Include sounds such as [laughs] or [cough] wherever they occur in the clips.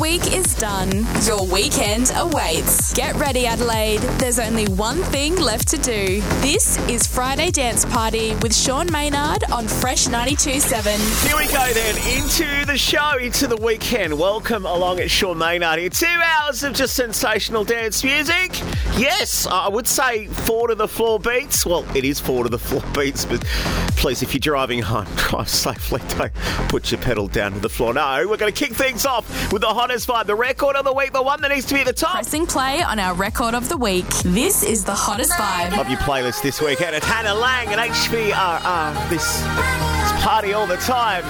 week is done. Your weekend awaits. Get ready, Adelaide. There's only one thing left to do. This is Friday Dance Party with Sean Maynard on Fresh 92.7. Here we go then into the show, into the weekend. Welcome along at Sean Maynard here. Two hours of just sensational dance music. Yes, I would say four to the floor beats. Well, it is four to the [laughs] floor beats, but please, if you're driving home, [laughs] drive safely. Don't put your pedal down to the floor. No, we're going to kick things off with the hottest the record of the week, the one that needs to be at the top. Pressing play on our record of the week. This is the hottest vibe. Love your playlist this weekend. It's Hannah Laing and HVRR. This, this party all the time.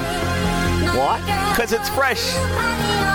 Why? Because it's fresh.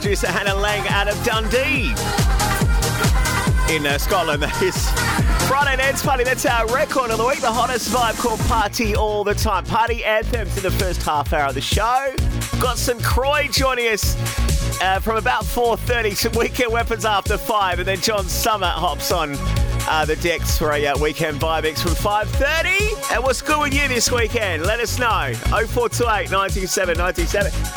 Producer Hannah Laing out of Dundee in uh, Scotland. That is Friday Night's Party. That's our record of the week. The hottest vibe called Party All the Time. Party anthems in the first half hour of the show. Got St. Croix joining us uh, from about 4.30. Some Weekend Weapons after 5. And then John Summit hops on uh, the decks for a uh, Weekend Vibe Mix from 5.30. And what's good with you this weekend? Let us know. 0428 97 97.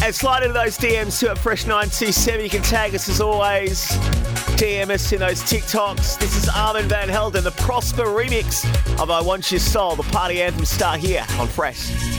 And slide into those DMs to at Fresh 927. You can tag us as always. DM us in those TikToks. This is Armand Van Helden, the Prospa remix of I Want Your Soul. The party anthem start here on Fresh.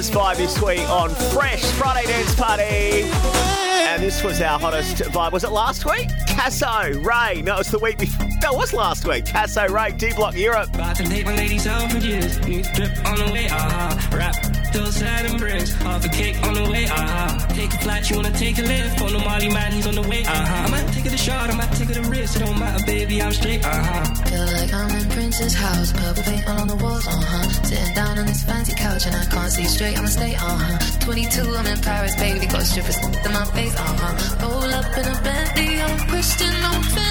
Got our vibe this week on Fresh Friday Dance Party. And this was our hottest vibe. Was it last week? Casso, Raye. No, it was the week before. No, was last week. Casso, Raye, D Block Europe. About to take my ladies out for years. New drip on the way, uh-huh. Rap till sad and bricks. Half a cake on the way, uh-huh. Take a flight, you wanna take a lift. On the Molly man, he's on the way, uh-huh. I might take it a shot, I might take it a risk. It don't matter, baby, I'm straight, uh-huh. Feel like I'm in Prince's house. Purple paint all on the walls, uh-huh. Sitting down on this fancy couch and I can't see straight, I'ma stay, uh-huh. 22, I'm in Paris, baby. Got strippers in my face, uh-huh. Roll up in a Bentley, I'm Christian, I'm Fendi,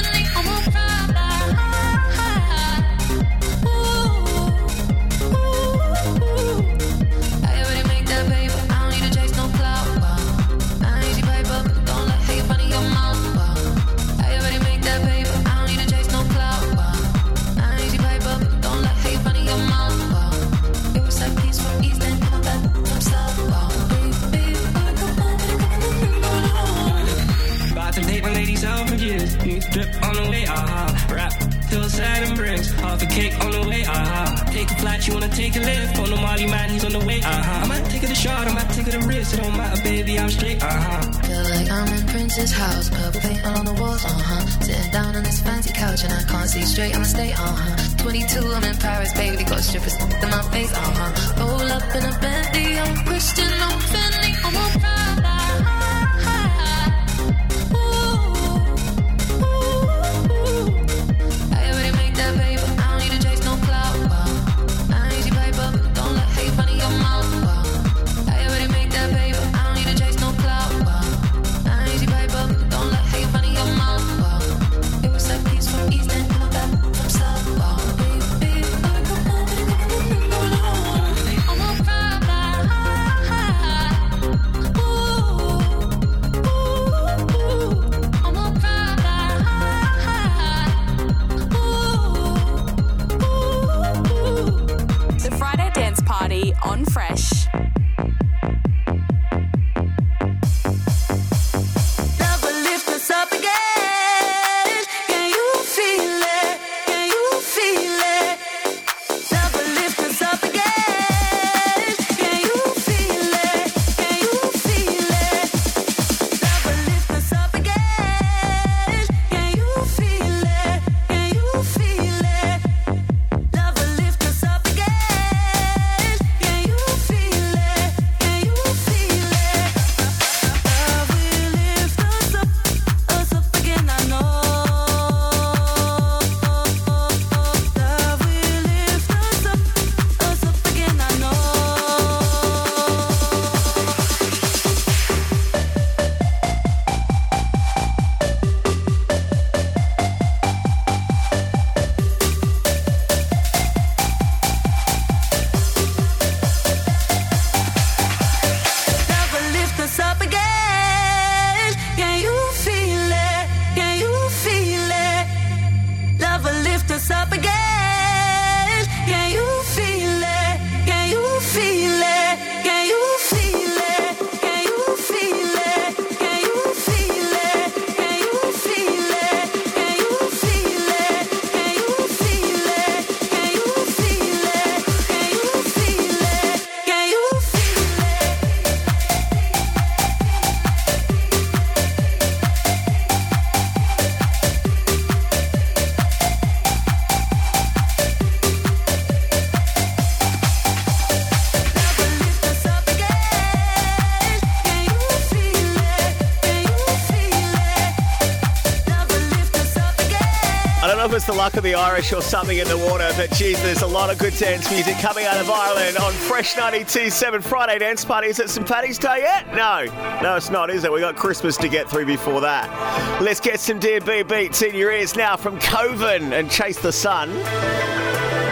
the luck of the Irish or something in the water. But geez, there's a lot of good dance music coming out of Ireland on Fresh 92.7 Friday Dance Party. Is it St. Paddy's Day yet? No. No, it's not, is it? we got Christmas to get through before that. Let's get some DB beats in your ears now from Koven and Chase the Sun.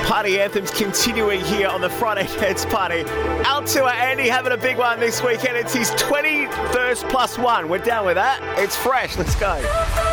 Party anthems continuing here on the Friday [laughs] Dance Party. Out to Andy having a big one this weekend. It's his 21st plus one. We're down with that. It's fresh. Let's go.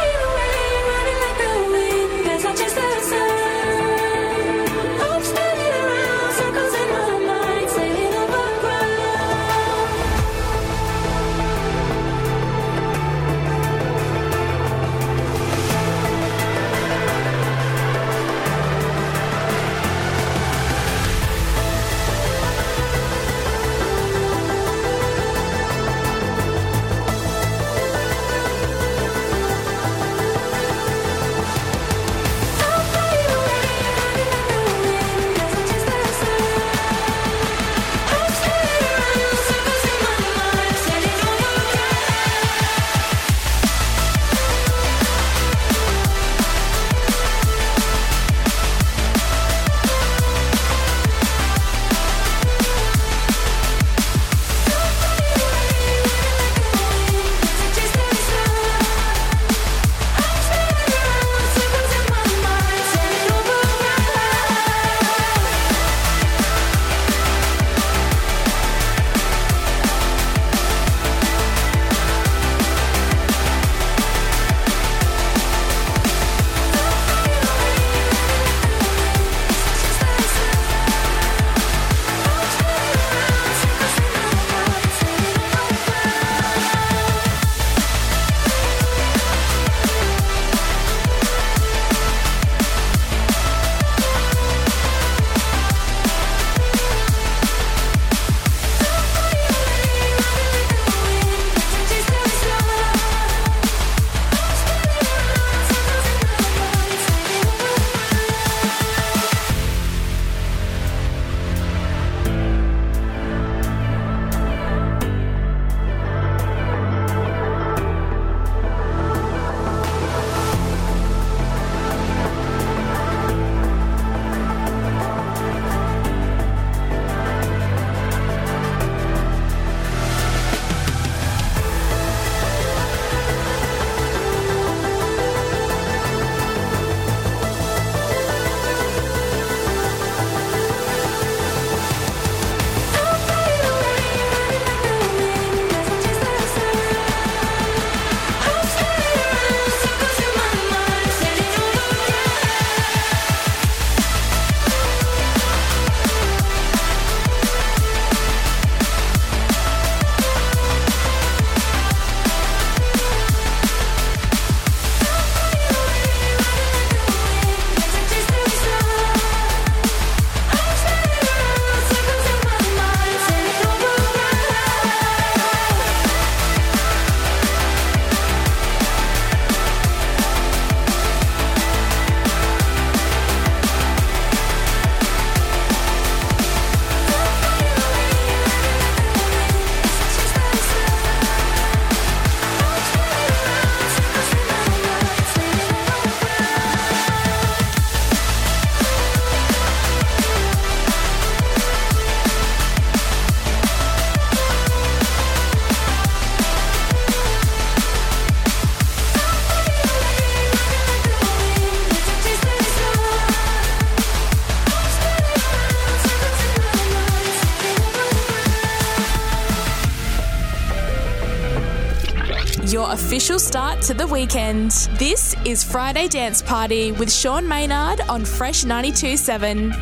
To the weekend. This is Friday Dance Party with Sean Maynard on Fresh 92.7.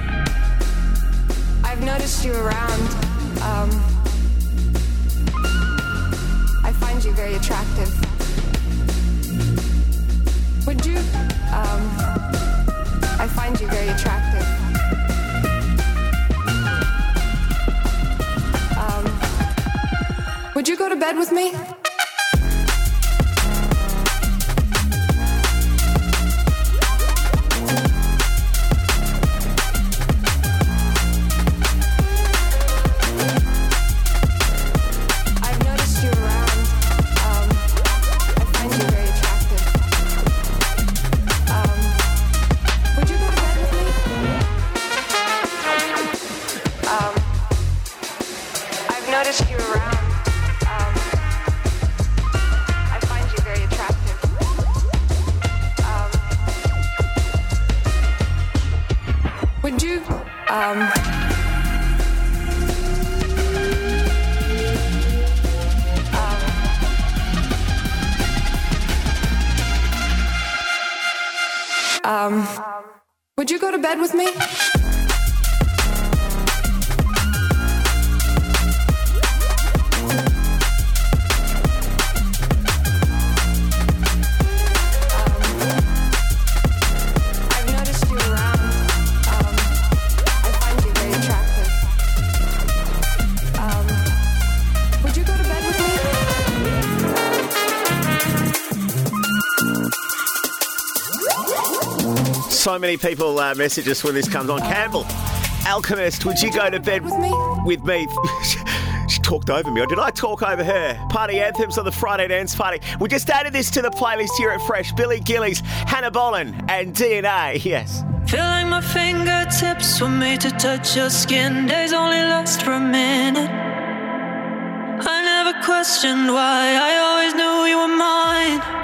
I've noticed you around. Um, I find you very attractive. Would you? Um, I find you very attractive. Um, would you go to bed with me? so many people uh, message us when this comes on. Campbell, Alchemist, would you go to bed with me? With me. [laughs] she talked over me, or did I talk over her? Party anthems on the Friday dance party. We just added this to the playlist here at Fresh. Billy Gillies, Hannah Boleyn, and DNA. Yes. Feel like my fingertips were made to touch your skin. Days only last for a minute. I never questioned why. I always knew you were mine.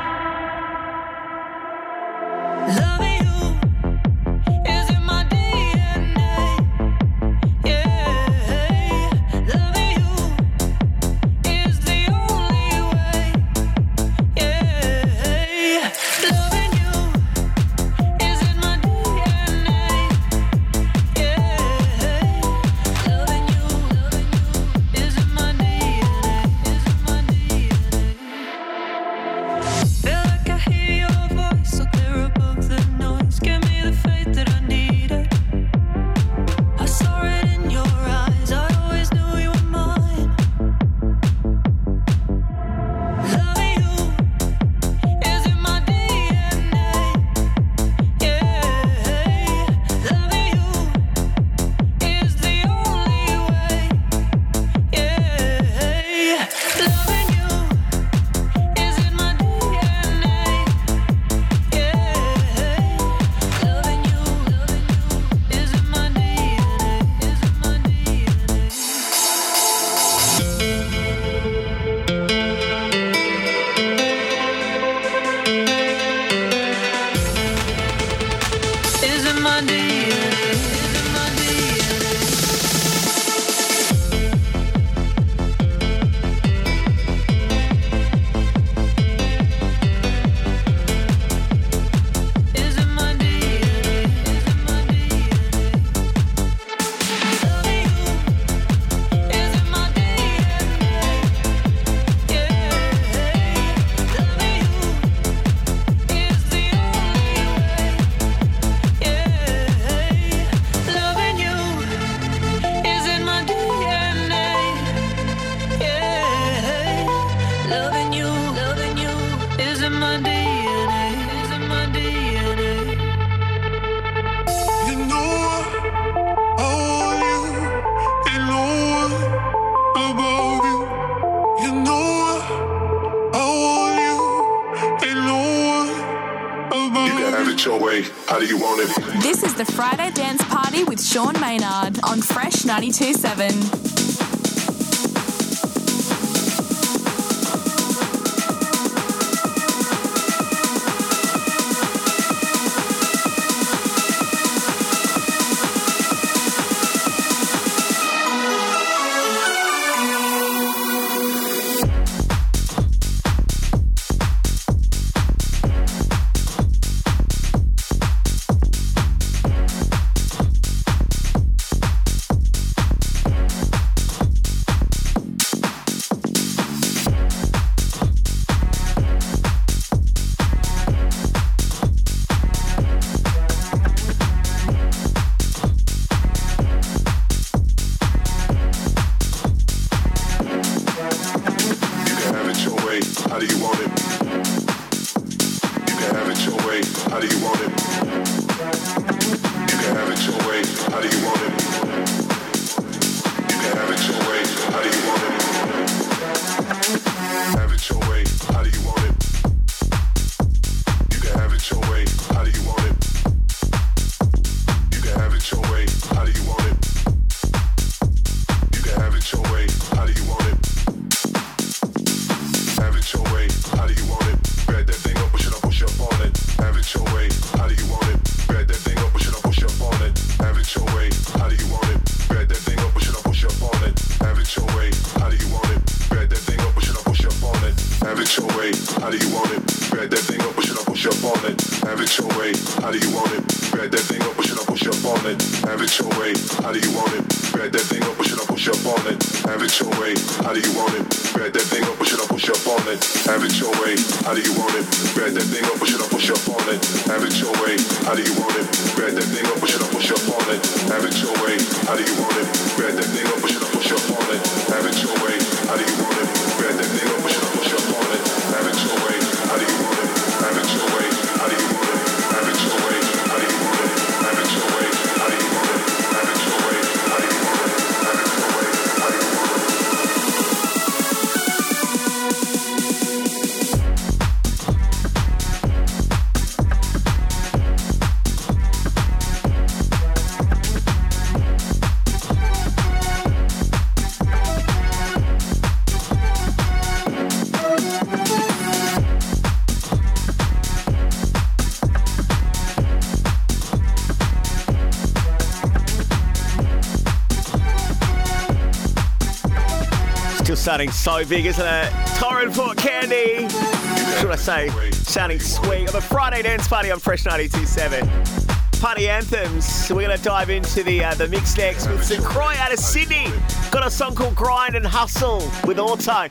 Sounding so big, isn't it? Torren Foot Candy. What should I say, sounding sweet on the Friday dance party on Fresh 92.7. Party anthems. So We're going to dive into the uh, the mix next with St. Croix out of Sydney. Got a song called Grind and Hustle with Auto.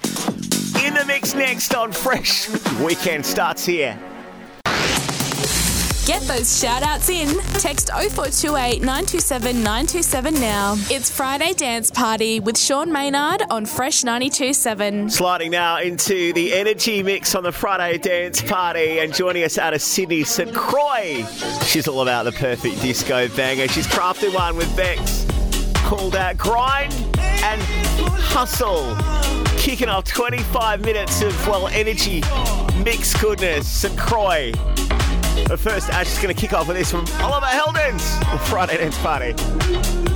In the mix next on Fresh. Weekend starts here. Get those shout outs in. Text 0428 927 927 now. It's Friday Dance Party with Sean Maynard on Fresh 92.7. Sliding now into the energy mix on the Friday dance party and joining us out of Sydney, St. Croix. She's all about the perfect disco banger. She's crafted one with Bex called uh, Grind and Hustle. Kicking off 25 minutes of, well, energy mix goodness. St. Croix. But first, Ash is going to kick off with this from Oliver Heldens, Friday dance party.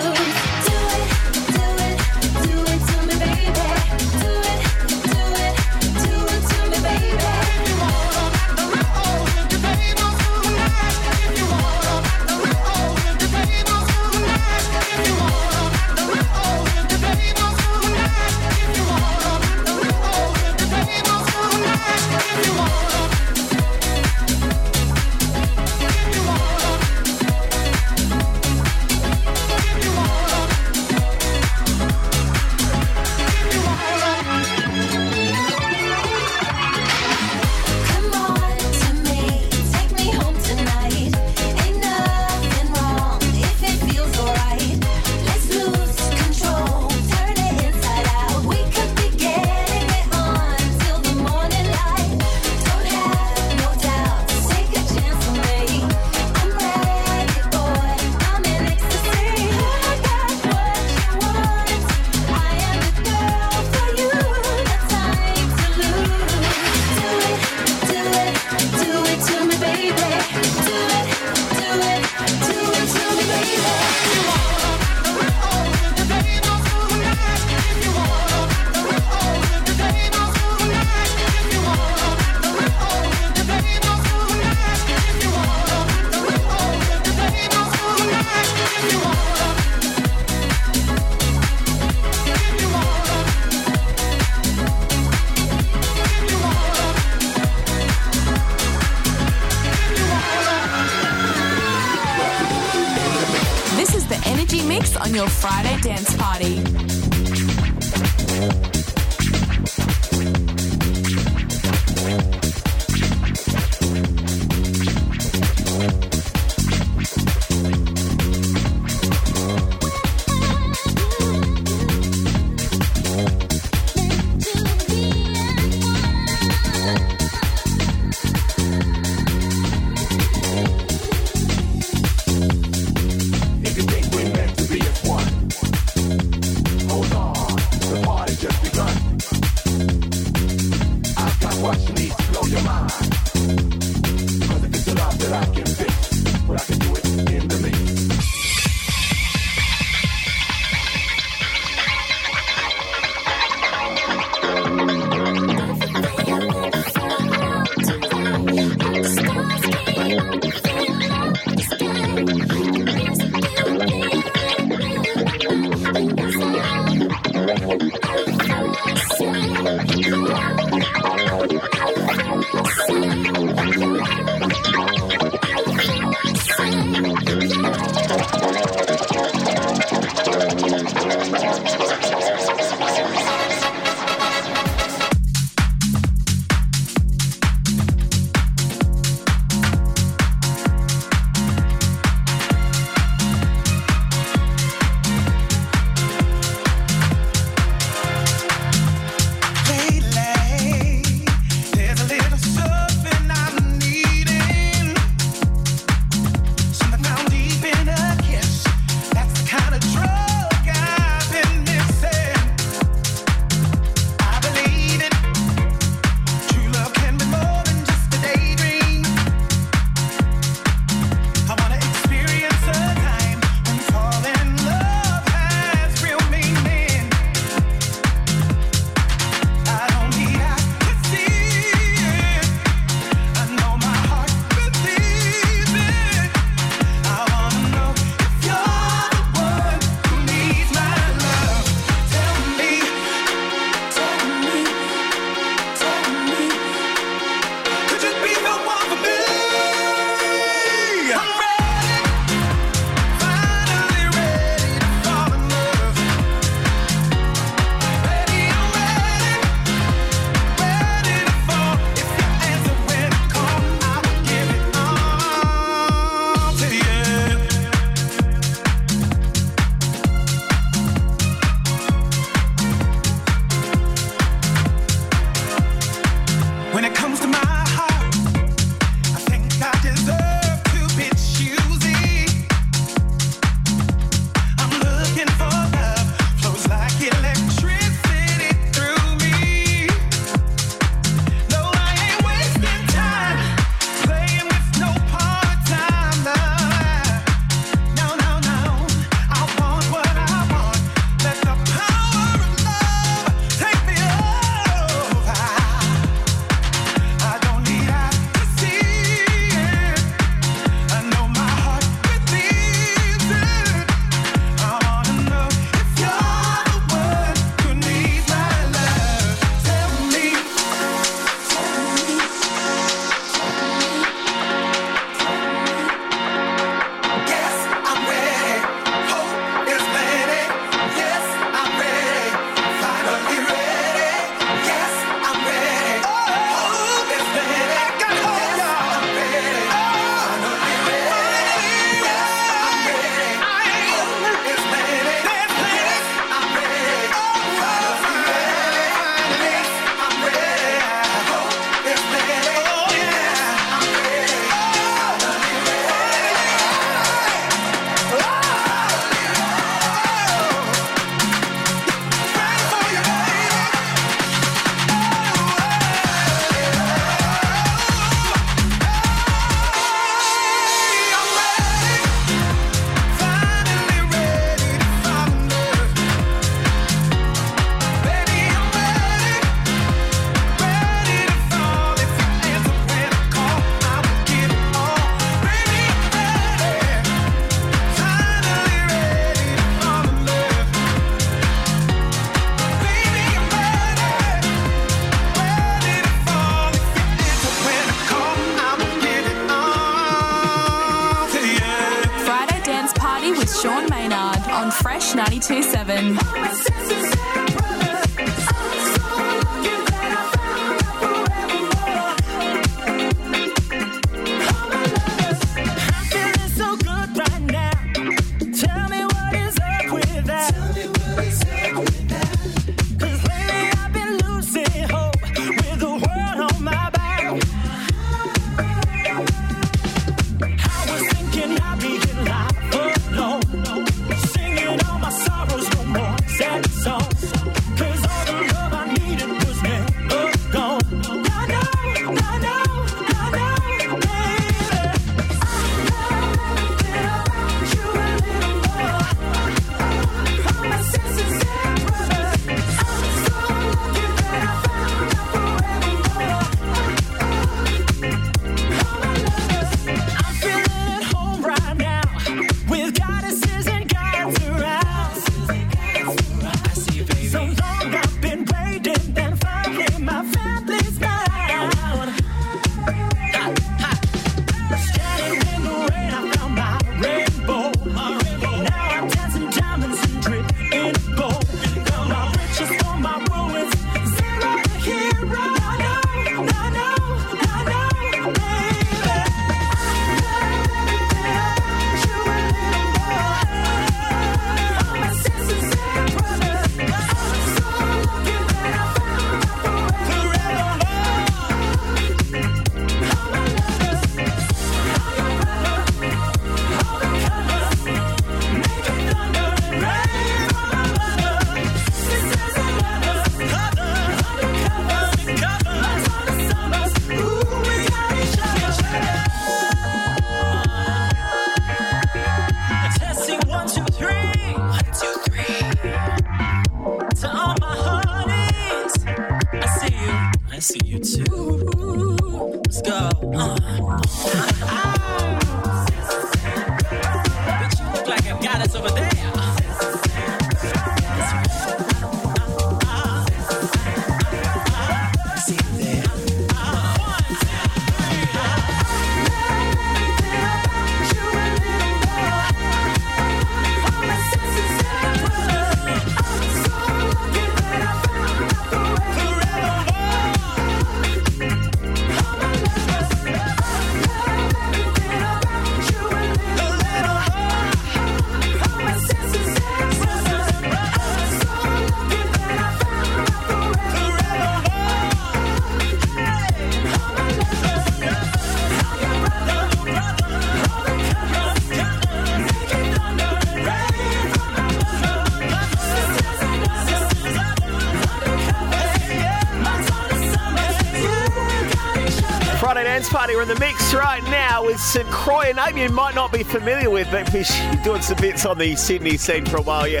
St. Croix, a name you might not be familiar with, but she's doing some bits on the Sydney scene for a while. Yeah,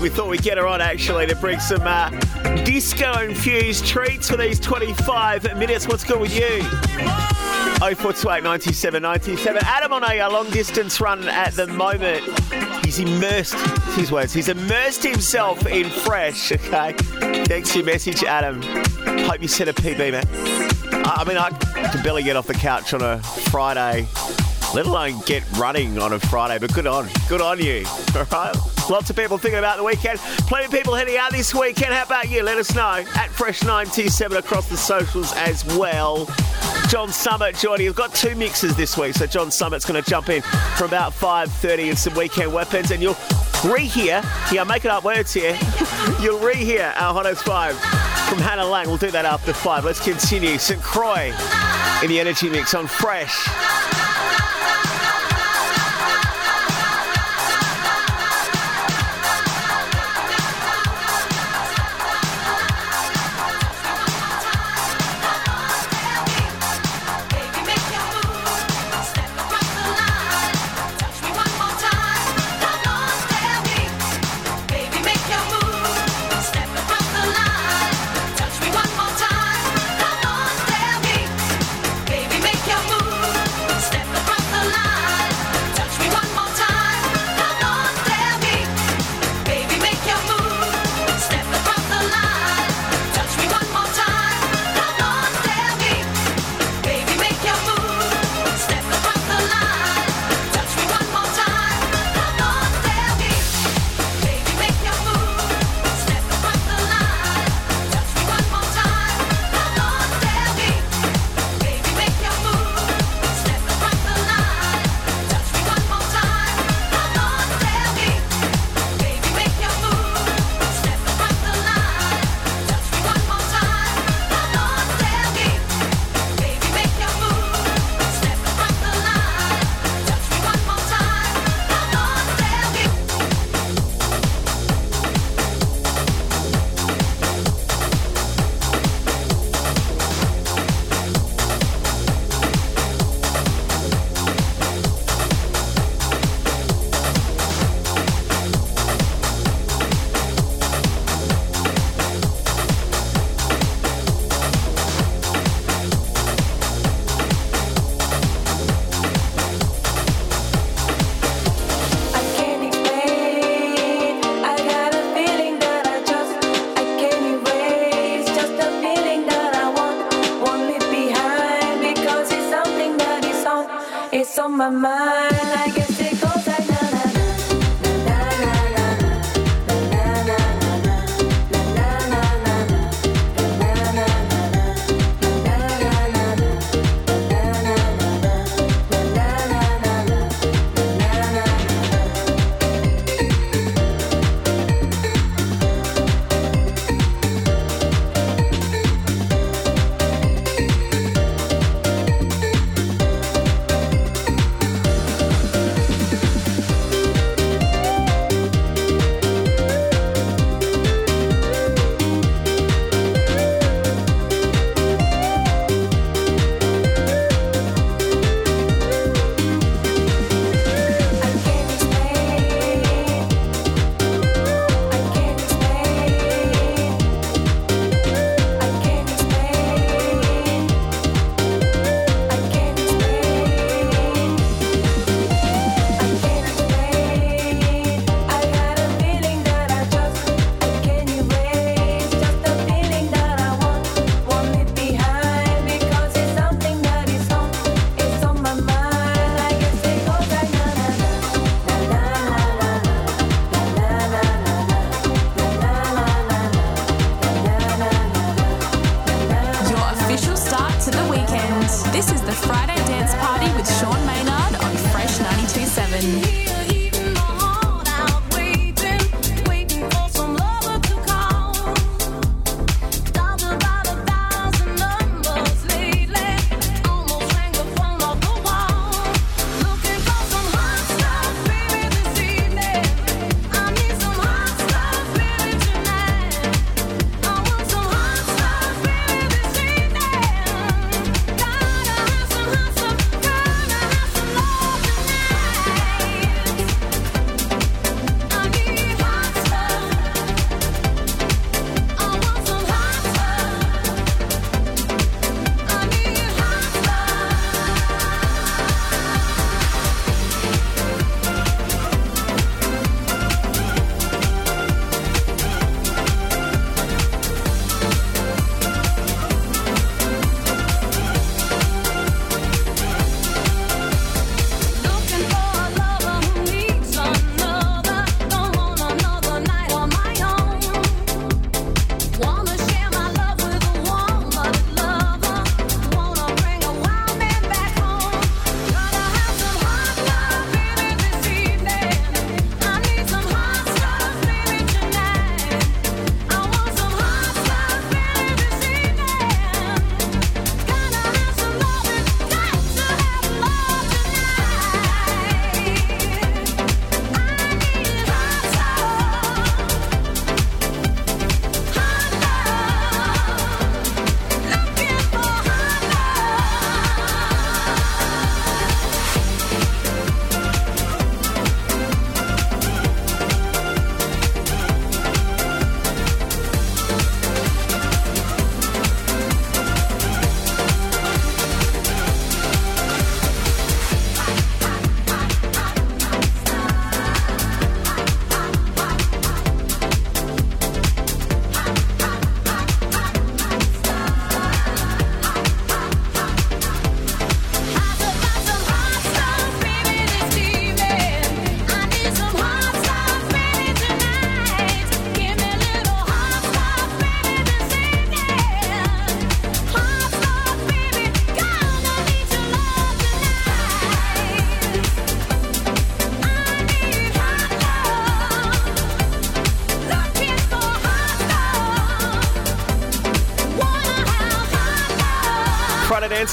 we thought we'd get her on actually to bring some uh, disco-infused treats for these 25 minutes. What's good with you? 0428 97 97. Adam on a long distance run at the moment. He's immersed, his words, he's immersed himself in fresh, okay? Thanks for your message, Adam. Hope you set a PB, man. I mean, I can barely get off the couch on a Friday, let alone get running on a Friday, but good on, good on you, [laughs] all right? Lots of people thinking about the weekend. Plenty of people heading out this weekend. How about you? Let us know at Fresh927 across the socials as well. John Summit joining. We've got two mixes this week, so John Summit's going to jump in for about 5.30 and some weekend weapons, and you'll rehear, yeah, I'm making up words here, [laughs] you'll rehear our Hottest 5 from Hannah Laing. We'll do that after 5. Let's continue. St. Croix in the Energy Mix on Fresh.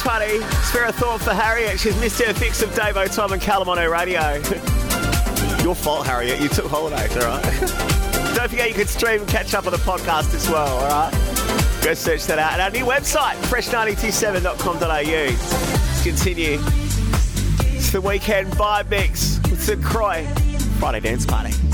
Party. Spare a thought for Harriet. She's missed her fix of Dave Tom and Callum on her radio. [laughs] Your fault, Harriet. You took holidays, all right? [laughs] Don't forget you can stream and catch up on the podcast as well, all right? Go search that out. And our new website, fresh927.com.au. Let's continue. It's the weekend vibe mix with St. Croix. Friday Dance Party.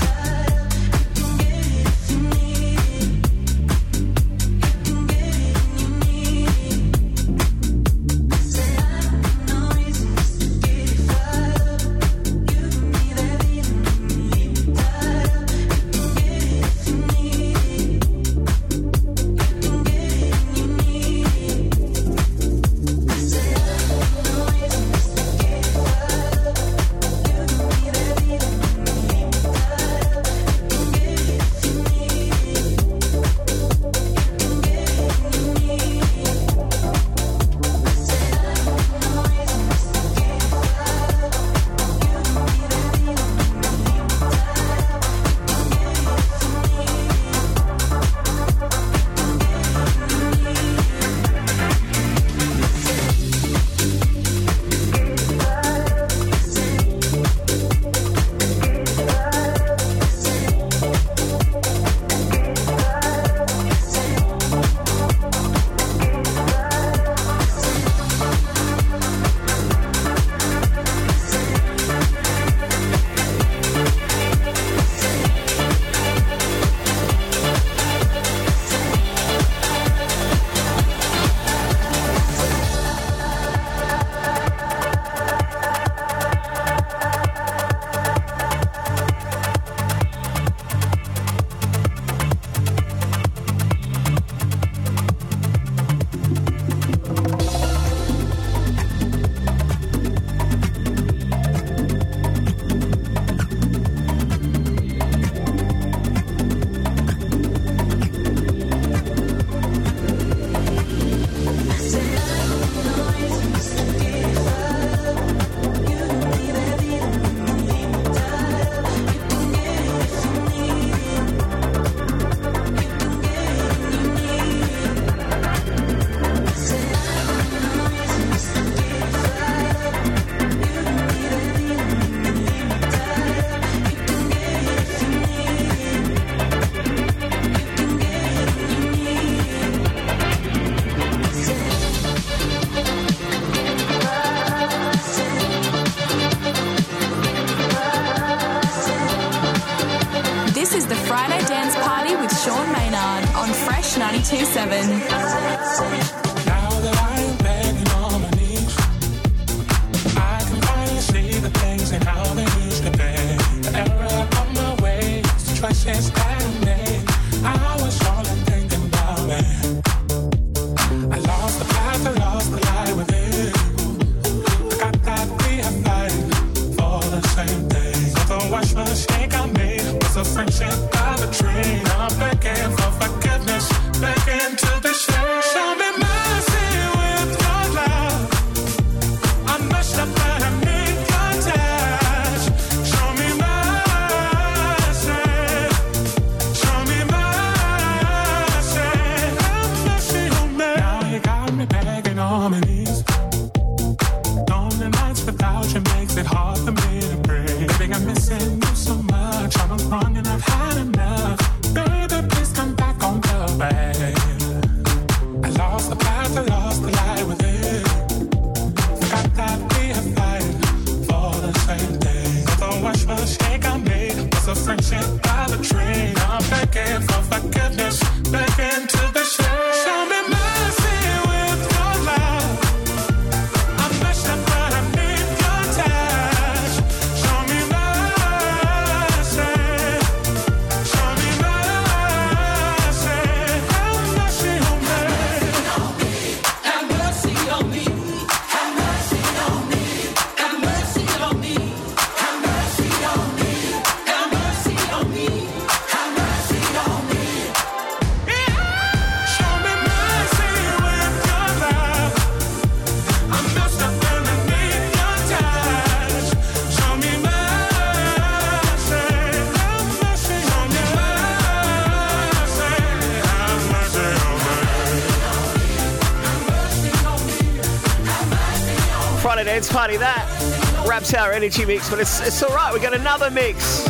Dance Party, that wraps our energy mix, but it's, it's all right. We got another mix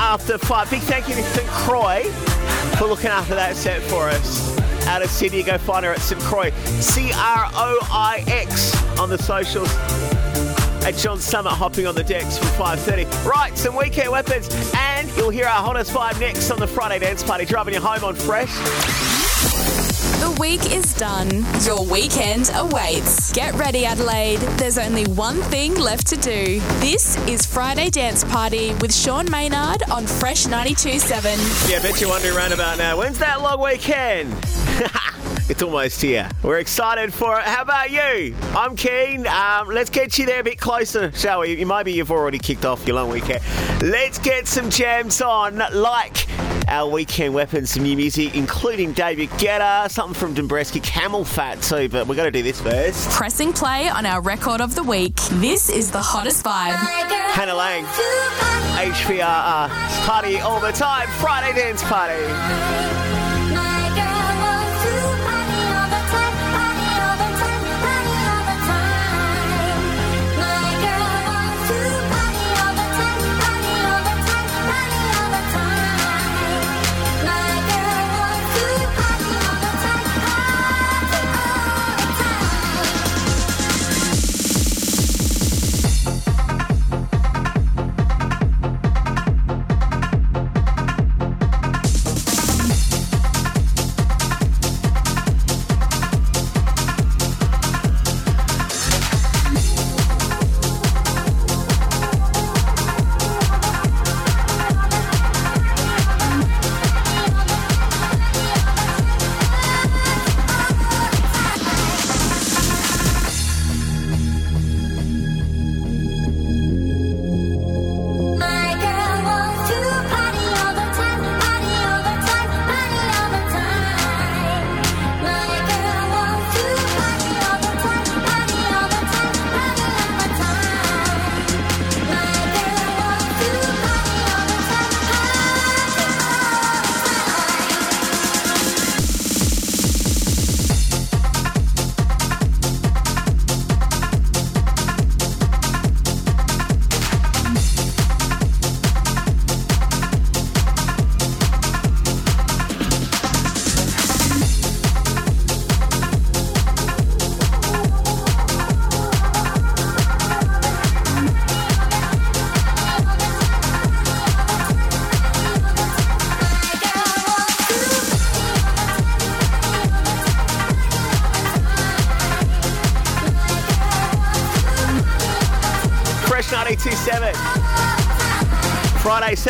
after five. Big thank you to St. Croix for looking after that set for us. Out of Sydney, go find her at St. Croix, C R O I X on the socials. At John Summit hopping on the decks from 5.30. Right, some weekend weapons, and you'll hear our hottest five next on the Friday Dance Party, driving you home on Fresh. Week is done. Your weekend awaits. Get ready, Adelaide. There's only one thing left to do. This is Friday Dance Party with Sean Maynard on Fresh 927. Yeah, I bet you're wondering around about now, when's that long weekend? [laughs] it's almost here. We're excited for it. How about you? I'm keen. Um, let's get you there a bit closer, shall we? Maybe you've already kicked off your long weekend. Let's get some jams on, like our weekend weapons, some new music, including David Guetta, something from Dombresky, Camel Fat too, but we're going to do this first. Pressing play on our record of the week. This is the hottest vibe. Hannah Laing, HVRR, party all the time, Friday Dance Party.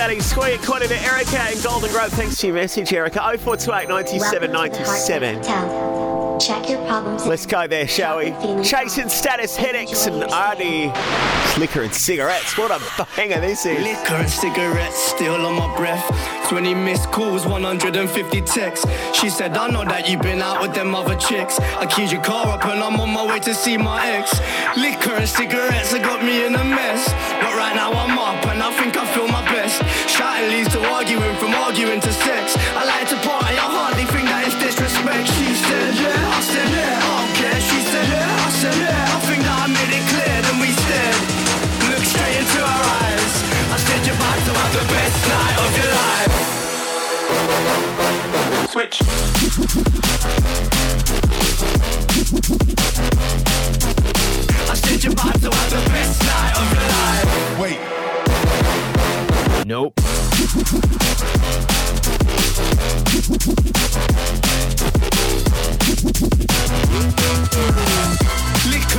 Friday, Saturday, square according to Erica and Golden Grove. Thanks to your message, Erica. 0428 97 97. Check your problems. Let's go there, shall we? Chasing status Hedex and Ardee. Liquor and cigarettes. What a banger this is. Liquor and cigarettes still on my breath. 20 missed calls, 150 texts. She said, I know that you've been out with them other chicks. I keyed your car up and I'm on my way to see my ex. Liquor and cigarettes have got me in a mess. But right now I'm up and I think I feel my best. Shouting leads to arguing, from arguing to sex. I like to party, I hardly think that is disrespect. She said, yeah, I said, yeah, I don't care. She said, yeah, I said, yeah. I think that I made it clear, then we stared. Look straight into her eyes. I said, you're about to have the best night of your life. Switch. Nope. Liquor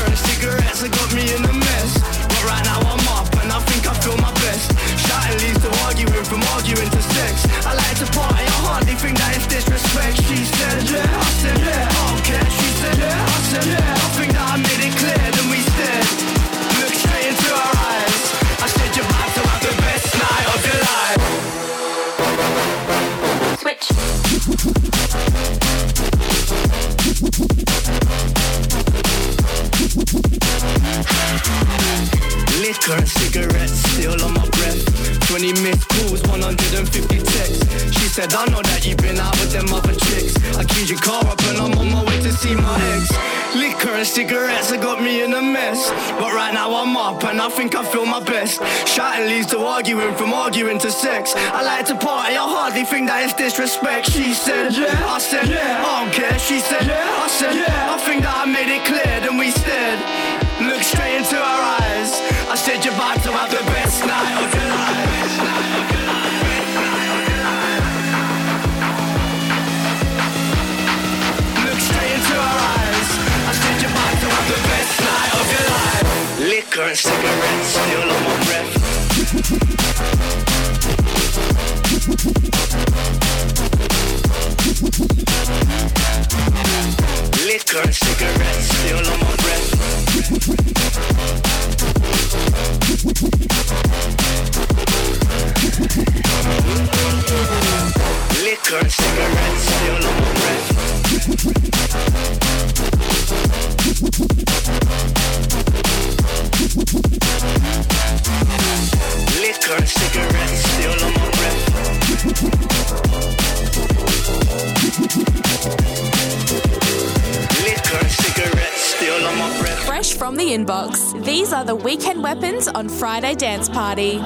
and cigarettes have got me in a mess. But right now I'm up and I think I feel my best. Shouting leads to arguing, from arguing to sex. I like to party, I hardly think disrespect. She said, yeah, I said, yeah, I don't care. She said, yeah, I said, yeah. Liquor and cigarettes still on my breath. 20 missed calls, 150 texts. She said, I know that you've been out with them other chicks. I keyed your car up and I'm on my way to see my ex. Liquor and cigarettes have got me in a mess. But right now I'm up and I think I feel my best. Shouting leads to arguing, from arguing to sex. I like to party, I hardly think that it's disrespect. She said, yeah, I said, yeah, I don't care. She said, yeah, I said, yeah, I think that I made it clear, then we stared. Look straight into her eyes. Of your life. Look straight into her eyes. I said you're about to have the best night of your life. Liquor and cigarettes still on my breath. Liquor and cigarettes still on my breath. Liquor cigarettes still on my breath. Fresh from the inbox, these are the weekend weapons on Friday Dance Party.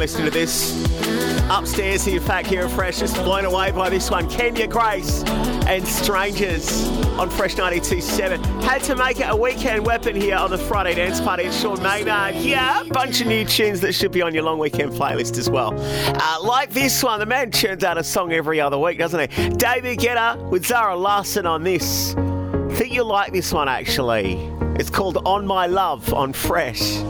listening to this. Upstairs in fact here at Fresh, just blown away by this one. Kenya Grace and Strangers on Fresh 927. Had to make it a weekend weapon here on the Friday Dance Party. It's Sean Maynard Yeah, Bunch of new tunes that should be on your long weekend playlist as well. Uh, like this one, the man turns out a song every other week, doesn't he? David Guetta with Zara Larsson on this. I think you'll like this one actually. It's called On My Love on Fresh.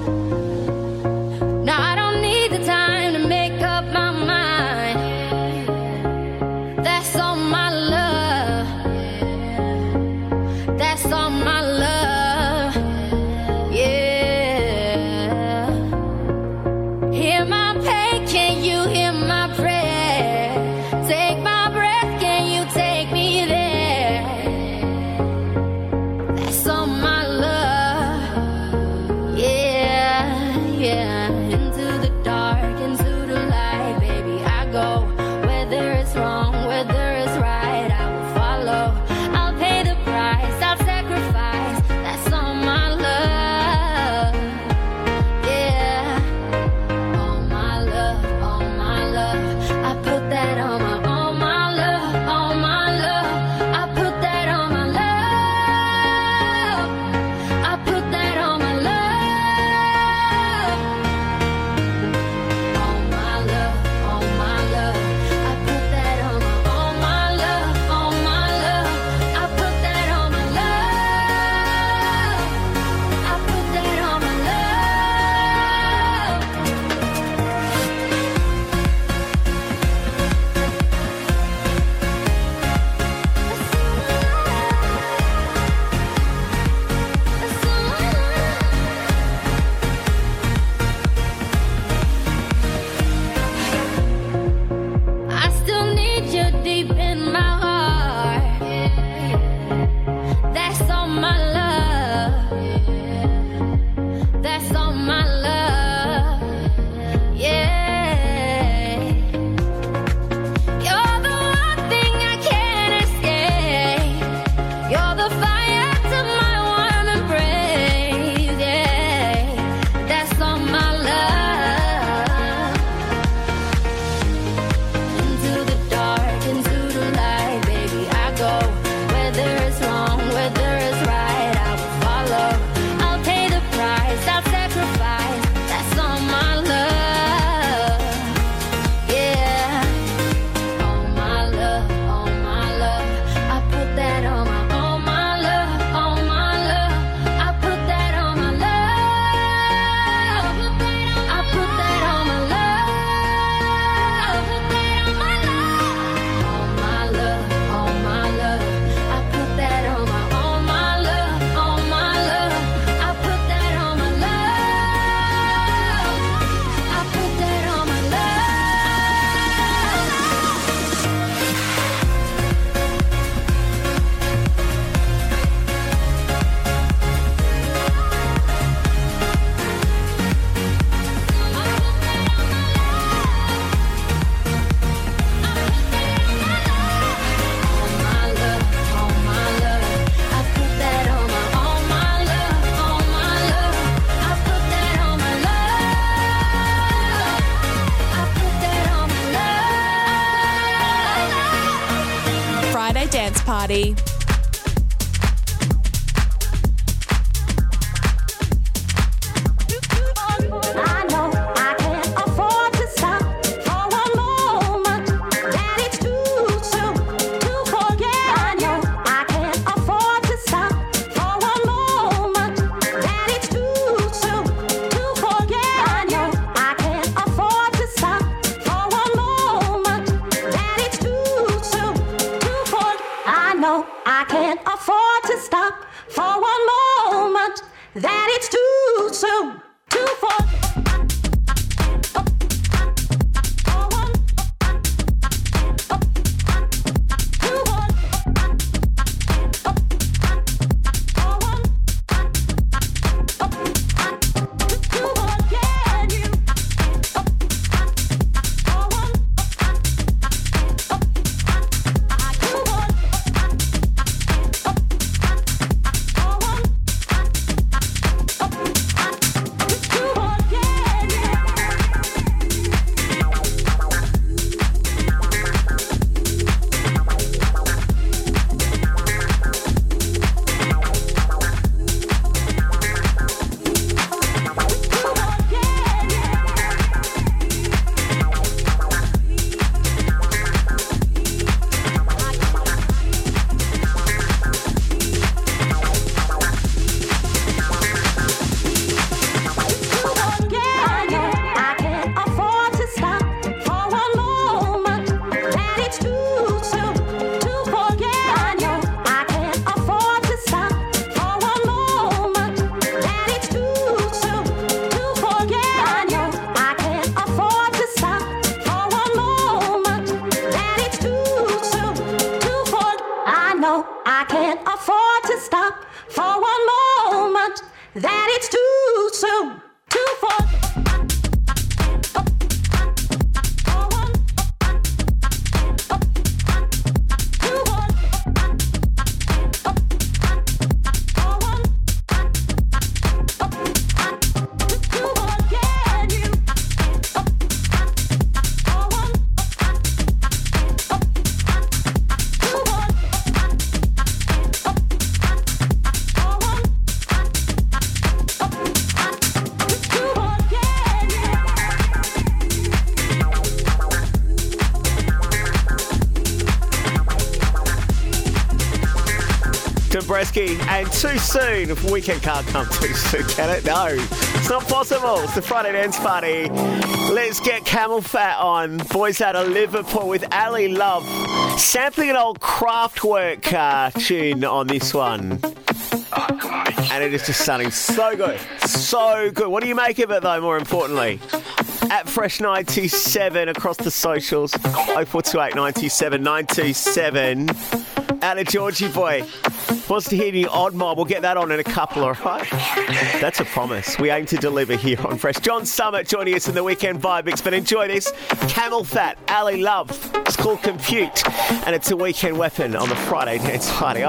everybody. And too soon. Weekend can't come too soon, can it? No, it's not possible. It's the Friday dance party. Let's get CamelPhat on. Boys out of Liverpool with Ali Love, sampling an old Kraftwerk uh, tune on this one. And it is just sounding so good. So good. What do you make of it, though, more importantly? At Fresh97 across the socials. 0428 97 927. Out of Georgie Boy. Wants to hear the odd mob. We'll get that on in a couple, all right? That's a promise. We aim to deliver here on Fresh. John Summit joining us in the weekend vibe mix, but enjoy this. CamelPhat, Ali Love. It's called Compute, and it's a weekend weapon on the Friday dance party.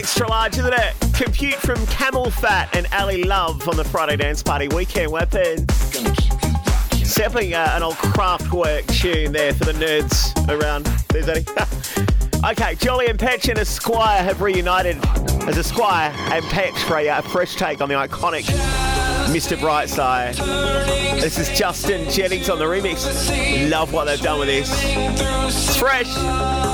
extra large, isn't it? Compute from CamelPhat and Ali Love on the Friday Dance Party Weekend Weapon. Sampling uh, an old Kraftwerk tune there for the nerds around. There's Eddie. [laughs] okay, Jolly and Petch and Esquire have reunited as Esquire and Petch for a uh, fresh take on the iconic Mr. Brightside. This is Justin Jennings on the remix. Love what they've done with this. It's fresh.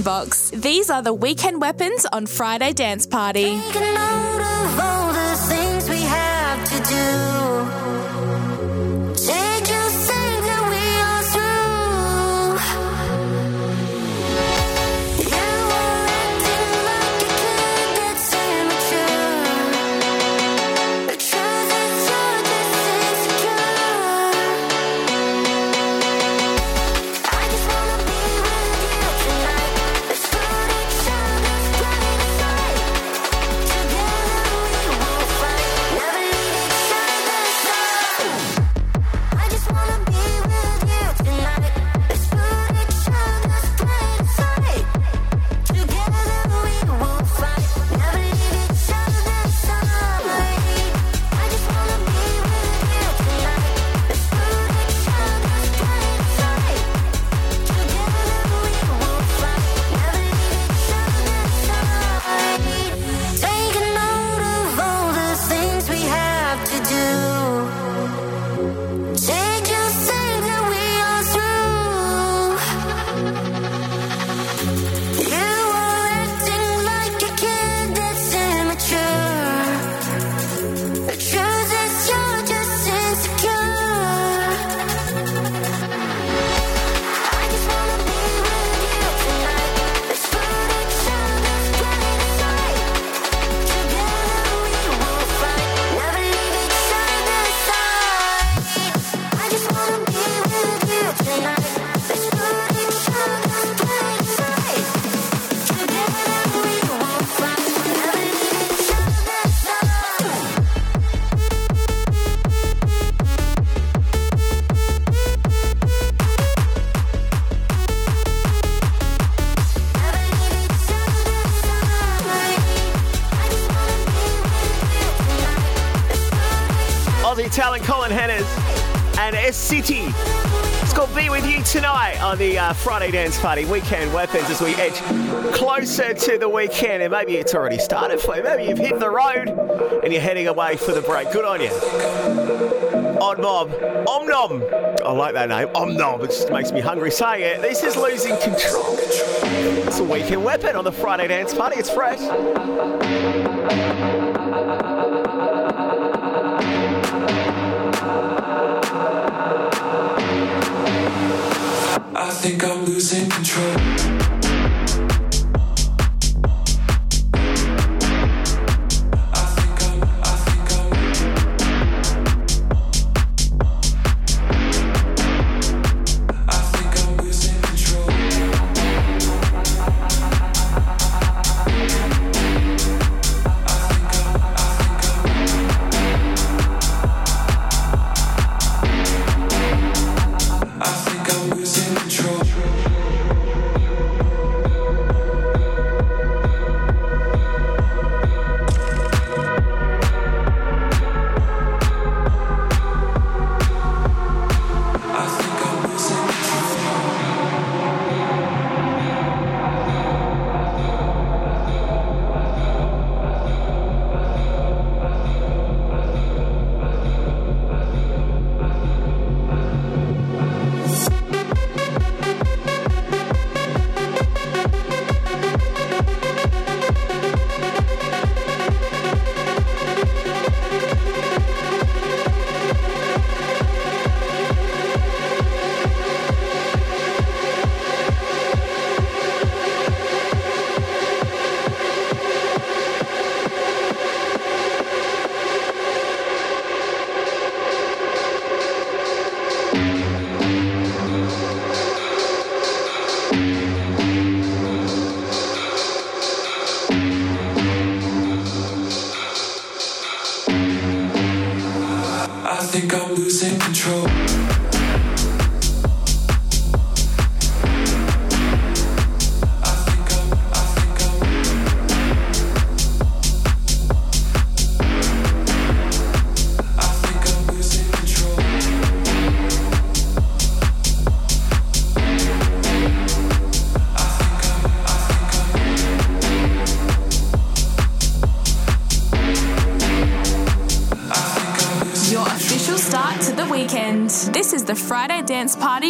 inbox. These are the weekend weapons on Friday Dance Party. City. It's called Be With You Tonight on the uh, Friday Dance Party Weekend Weapons as we edge closer to the weekend. And maybe it's already started for you. Maybe you've hit the road and you're heading away for the break. Good on you. Odd Mob. Om Nom. I like that name. Om Nom. It just makes me hungry saying it. This is Losing Control. It's a weekend weapon on the Friday Dance Party. It's fresh.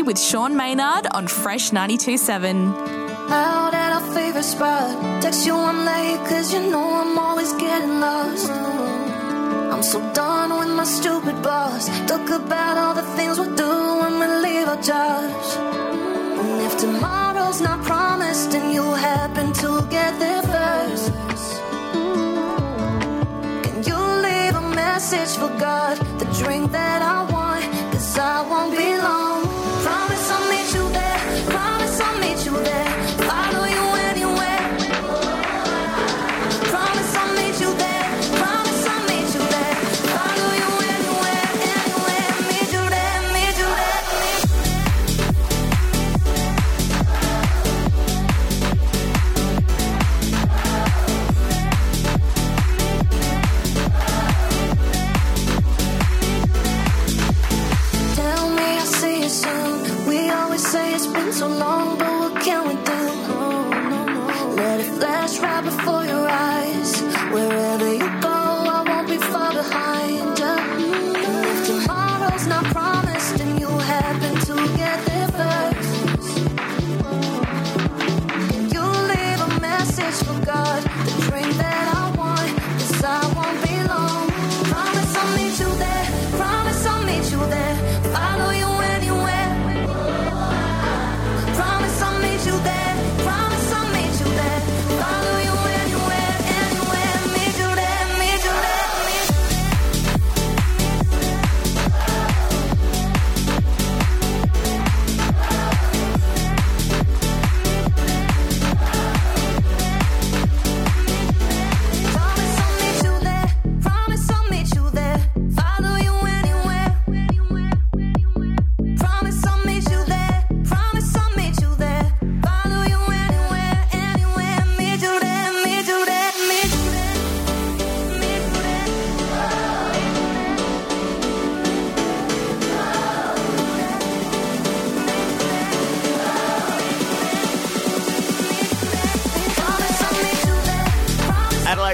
With Sean Maynard on Fresh 92.7. Out at our favorite spot. Text you I'm late, cause you know I'm always getting lost. I'm so done with my stupid boss. Talk about all the things we'll do when we leave our jobs. And if tomorrow's not promised and you happen to get there first, can you leave a message for God?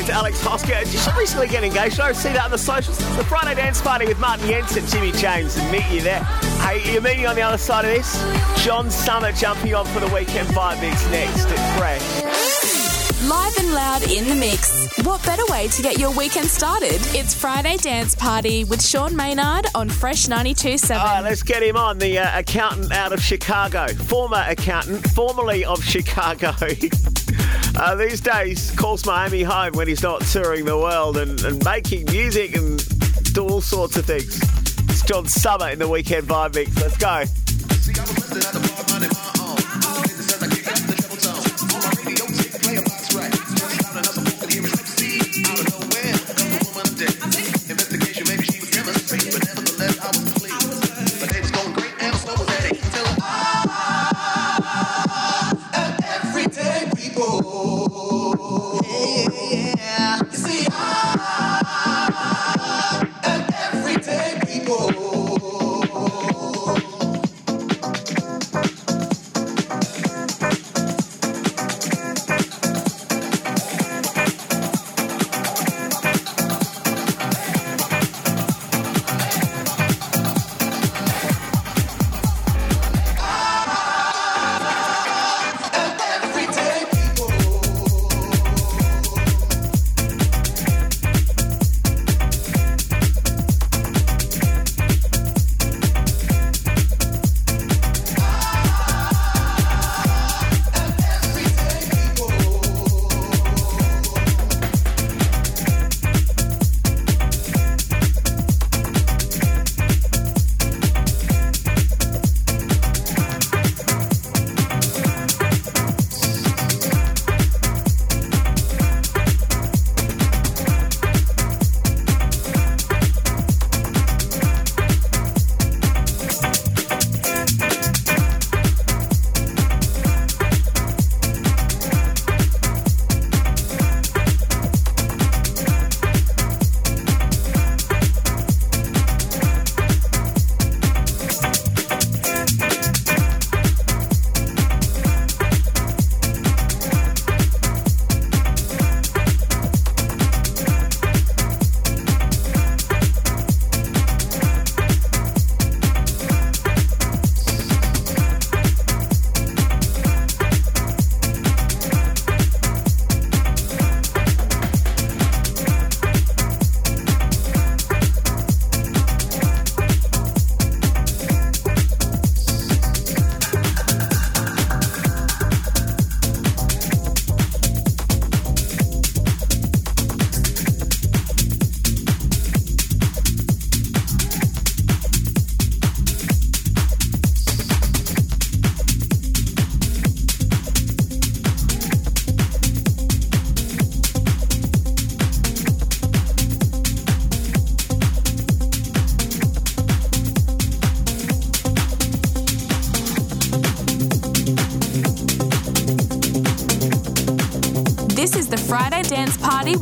Koska. Did she recently get engaged? I see that on the socials. The Friday Dance Party with Martin Jensen, Jimmy James, and meet you there. Hey, you're meeting on the other side of this. John Summit jumping on for the weekend vibe mix next at Fresh. Live and loud in the mix. What better way to get your weekend started? It's Friday Dance Party with Sean Maynard on Fresh 92.7. All right, let's get him on. The uh, accountant out of Chicago, former accountant, formerly of Chicago. [laughs] uh, these days, calls Miami home when he's not touring the world and, and making music and do all sorts of things. It's John Summit in the weekend vibe mix. Let's go.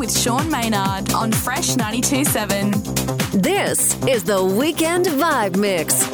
With Sean Maynard on Fresh 92.7. This is the Weekend Vibe Mix.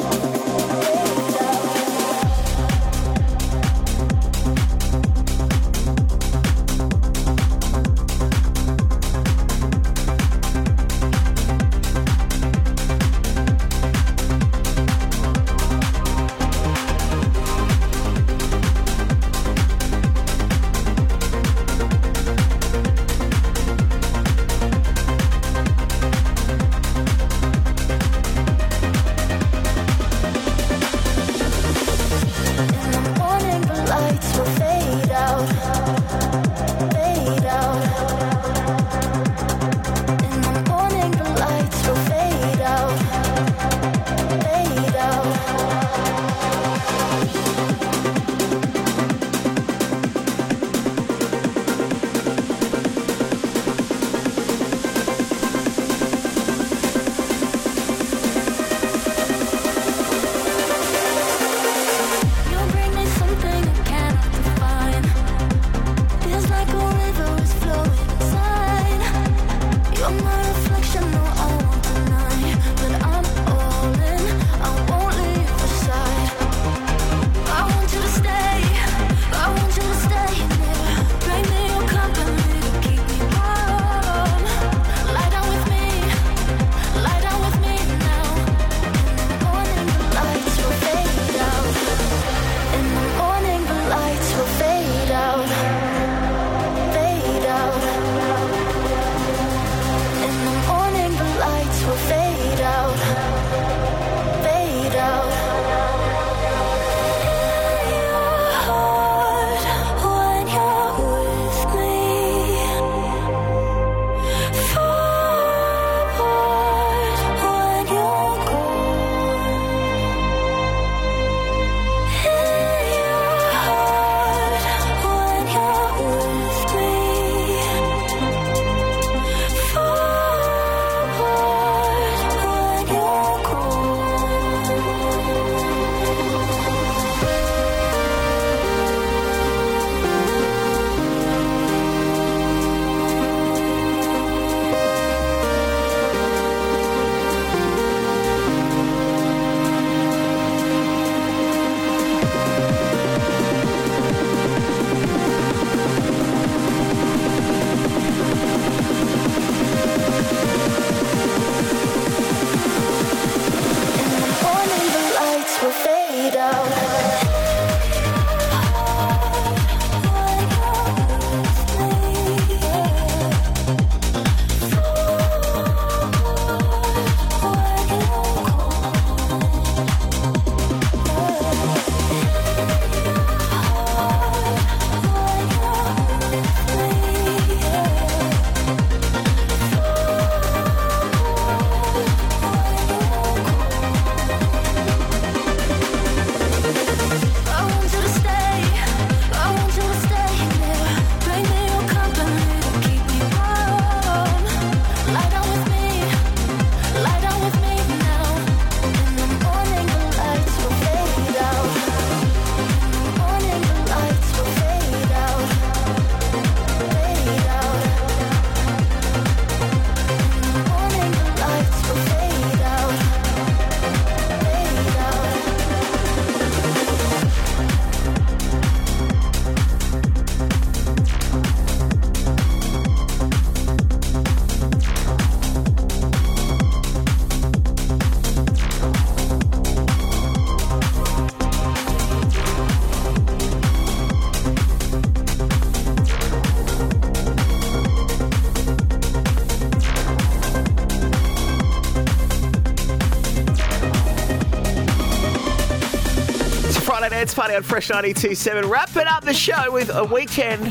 Dance Party on Fresh 92.7. Wrapping up the show with a weekend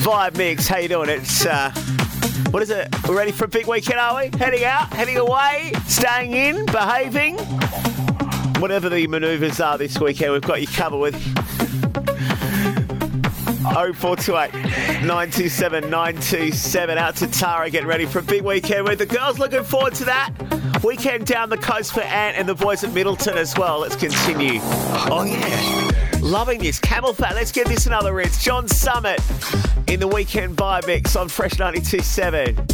vibe mix. How you doing? It's, uh, what is it? We're ready for a big weekend, are we? Heading out, heading away, staying in, behaving. Whatever the manoeuvres are this weekend, we've got you covered with 0428 927 927. Out to Tara, getting ready for a big weekend with the girls. Looking forward to that. Weekend down the coast for Ant and the boys at Middleton as well. Let's continue. Oh, yeah. Loving this. CamelPhat. Let's get this another rinse. John Summit in the weekend vibe mix on Fresh 92.7.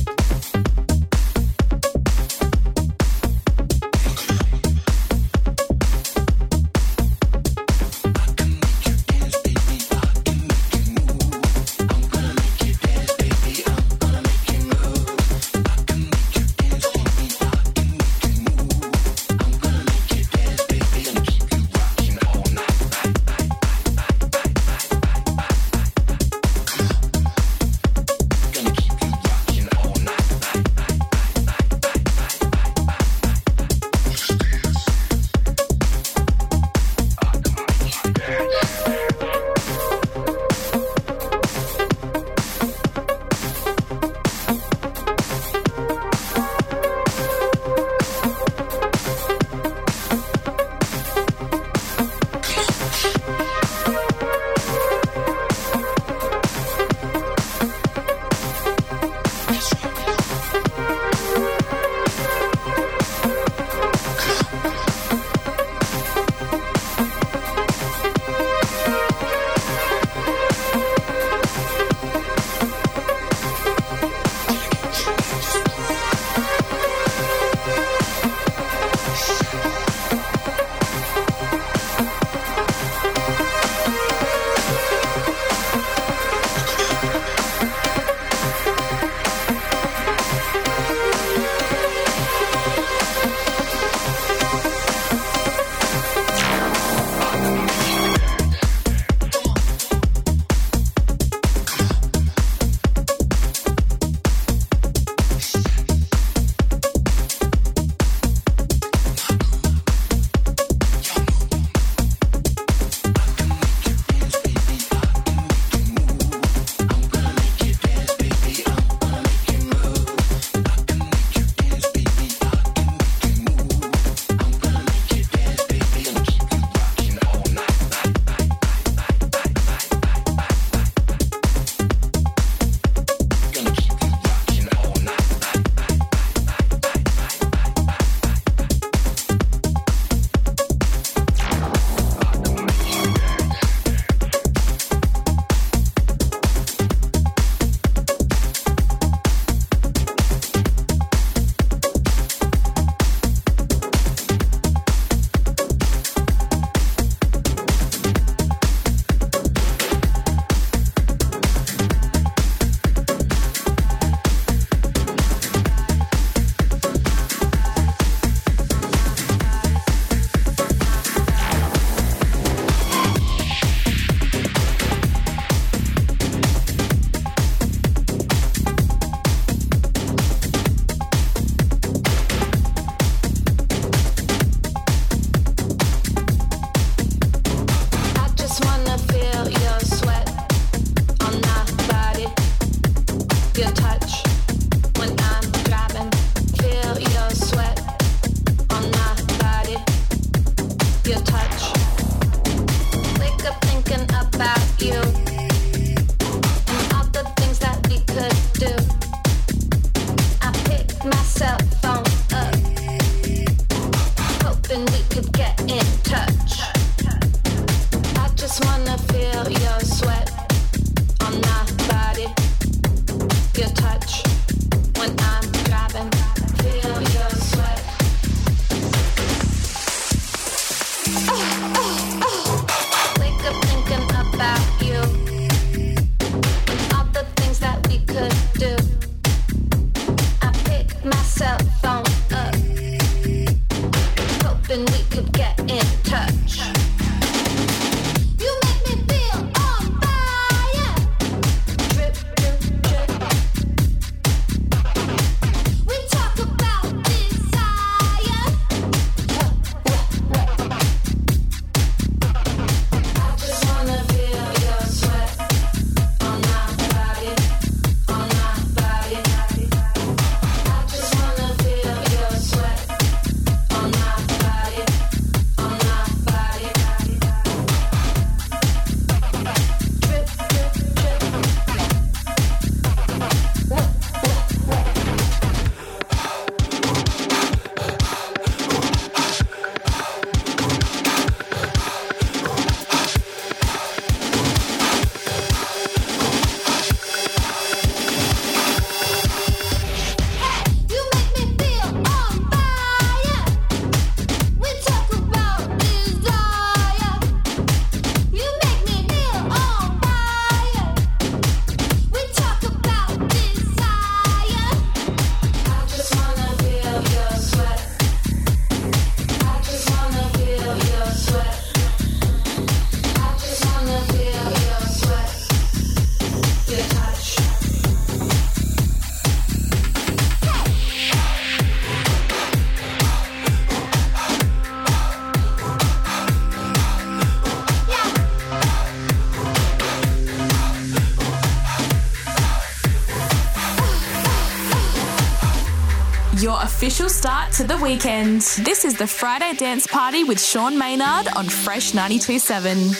to the weekend. This is the Friday Dance Party with Sean Maynard on Fresh 92.7.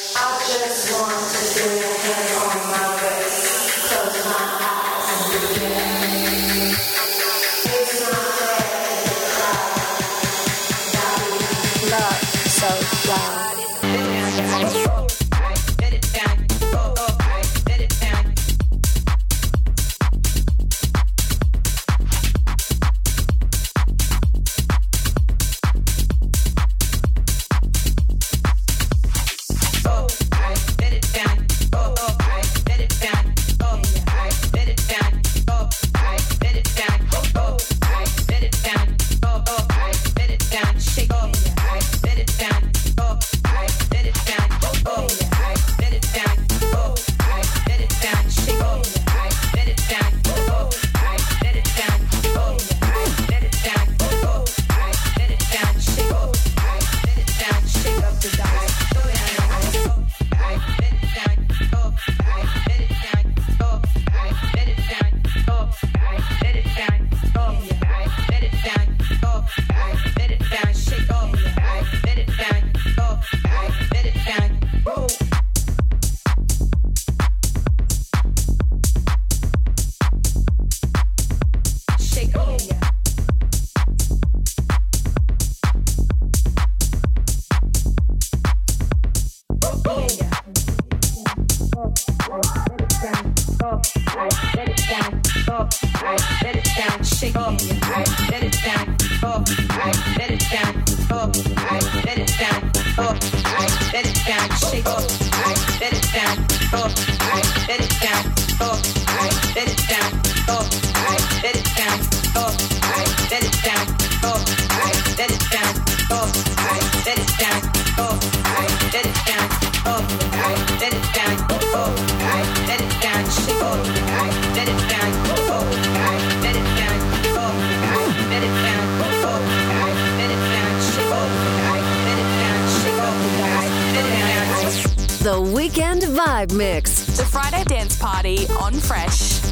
The Weekend Vibe Mix. The Friday Dance Party on Fresh.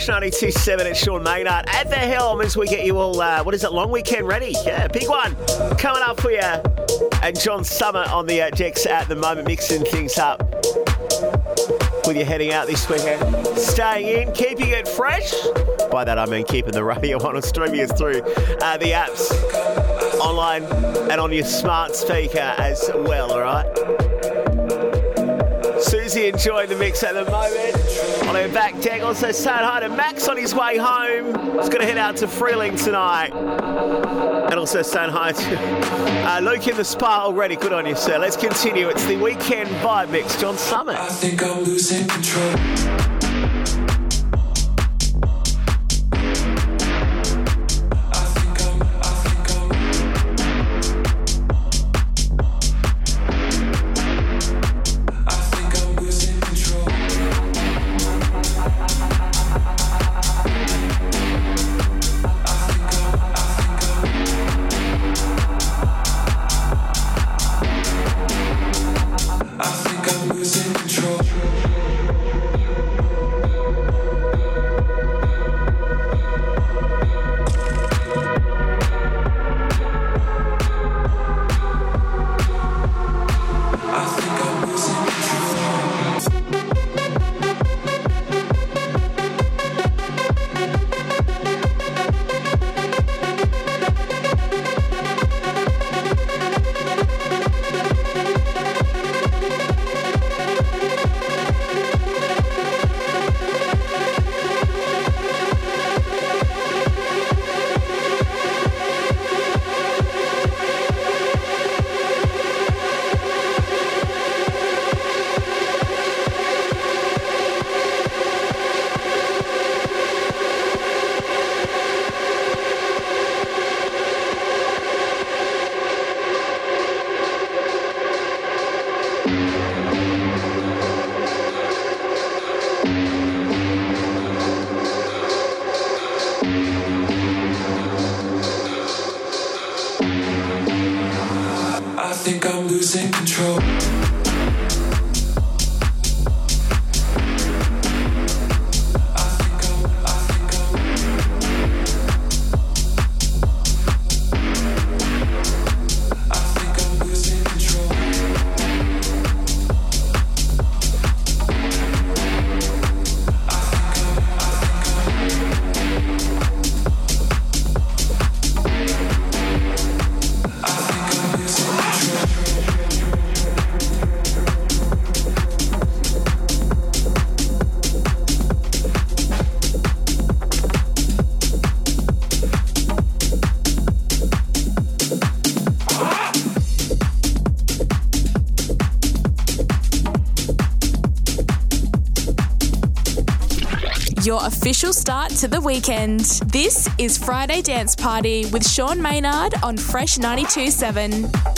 Fresh 92.7 It's Sean Maynard at the helm as we get you all, uh, what is it, long weekend ready? Yeah, big one coming up for you. And John Summit on the uh, decks at the moment, mixing things up with you heading out this weekend. Staying in, keeping it fresh. By that I mean keeping the radio on and streaming us through uh, the apps online and on your smart speaker as well, all right? Susie enjoying the mix at the moment. On her back deck, also saying hi to Max on his way home. He's going to head out to Freeling tonight. And also saying hi to uh, Luke in the spa already. Good on you, sir. Let's continue. It's the weekend vibe mix. John Summit. I think I'm losing control. Official start to the weekend. This is Friday Dance Party with Sean Maynard on Fresh 92.7.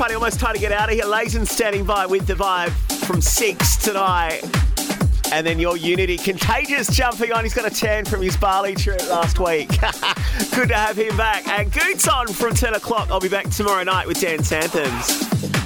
party, almost time to get out of here. Lazen standing by with the vibe from six tonight. And then your Unity Contagious jumping on. He's got a tan from his Bali trip last week. [laughs] Good to have him back. And Goots on from 10 o'clock. I'll be back tomorrow night with Dance Anthems.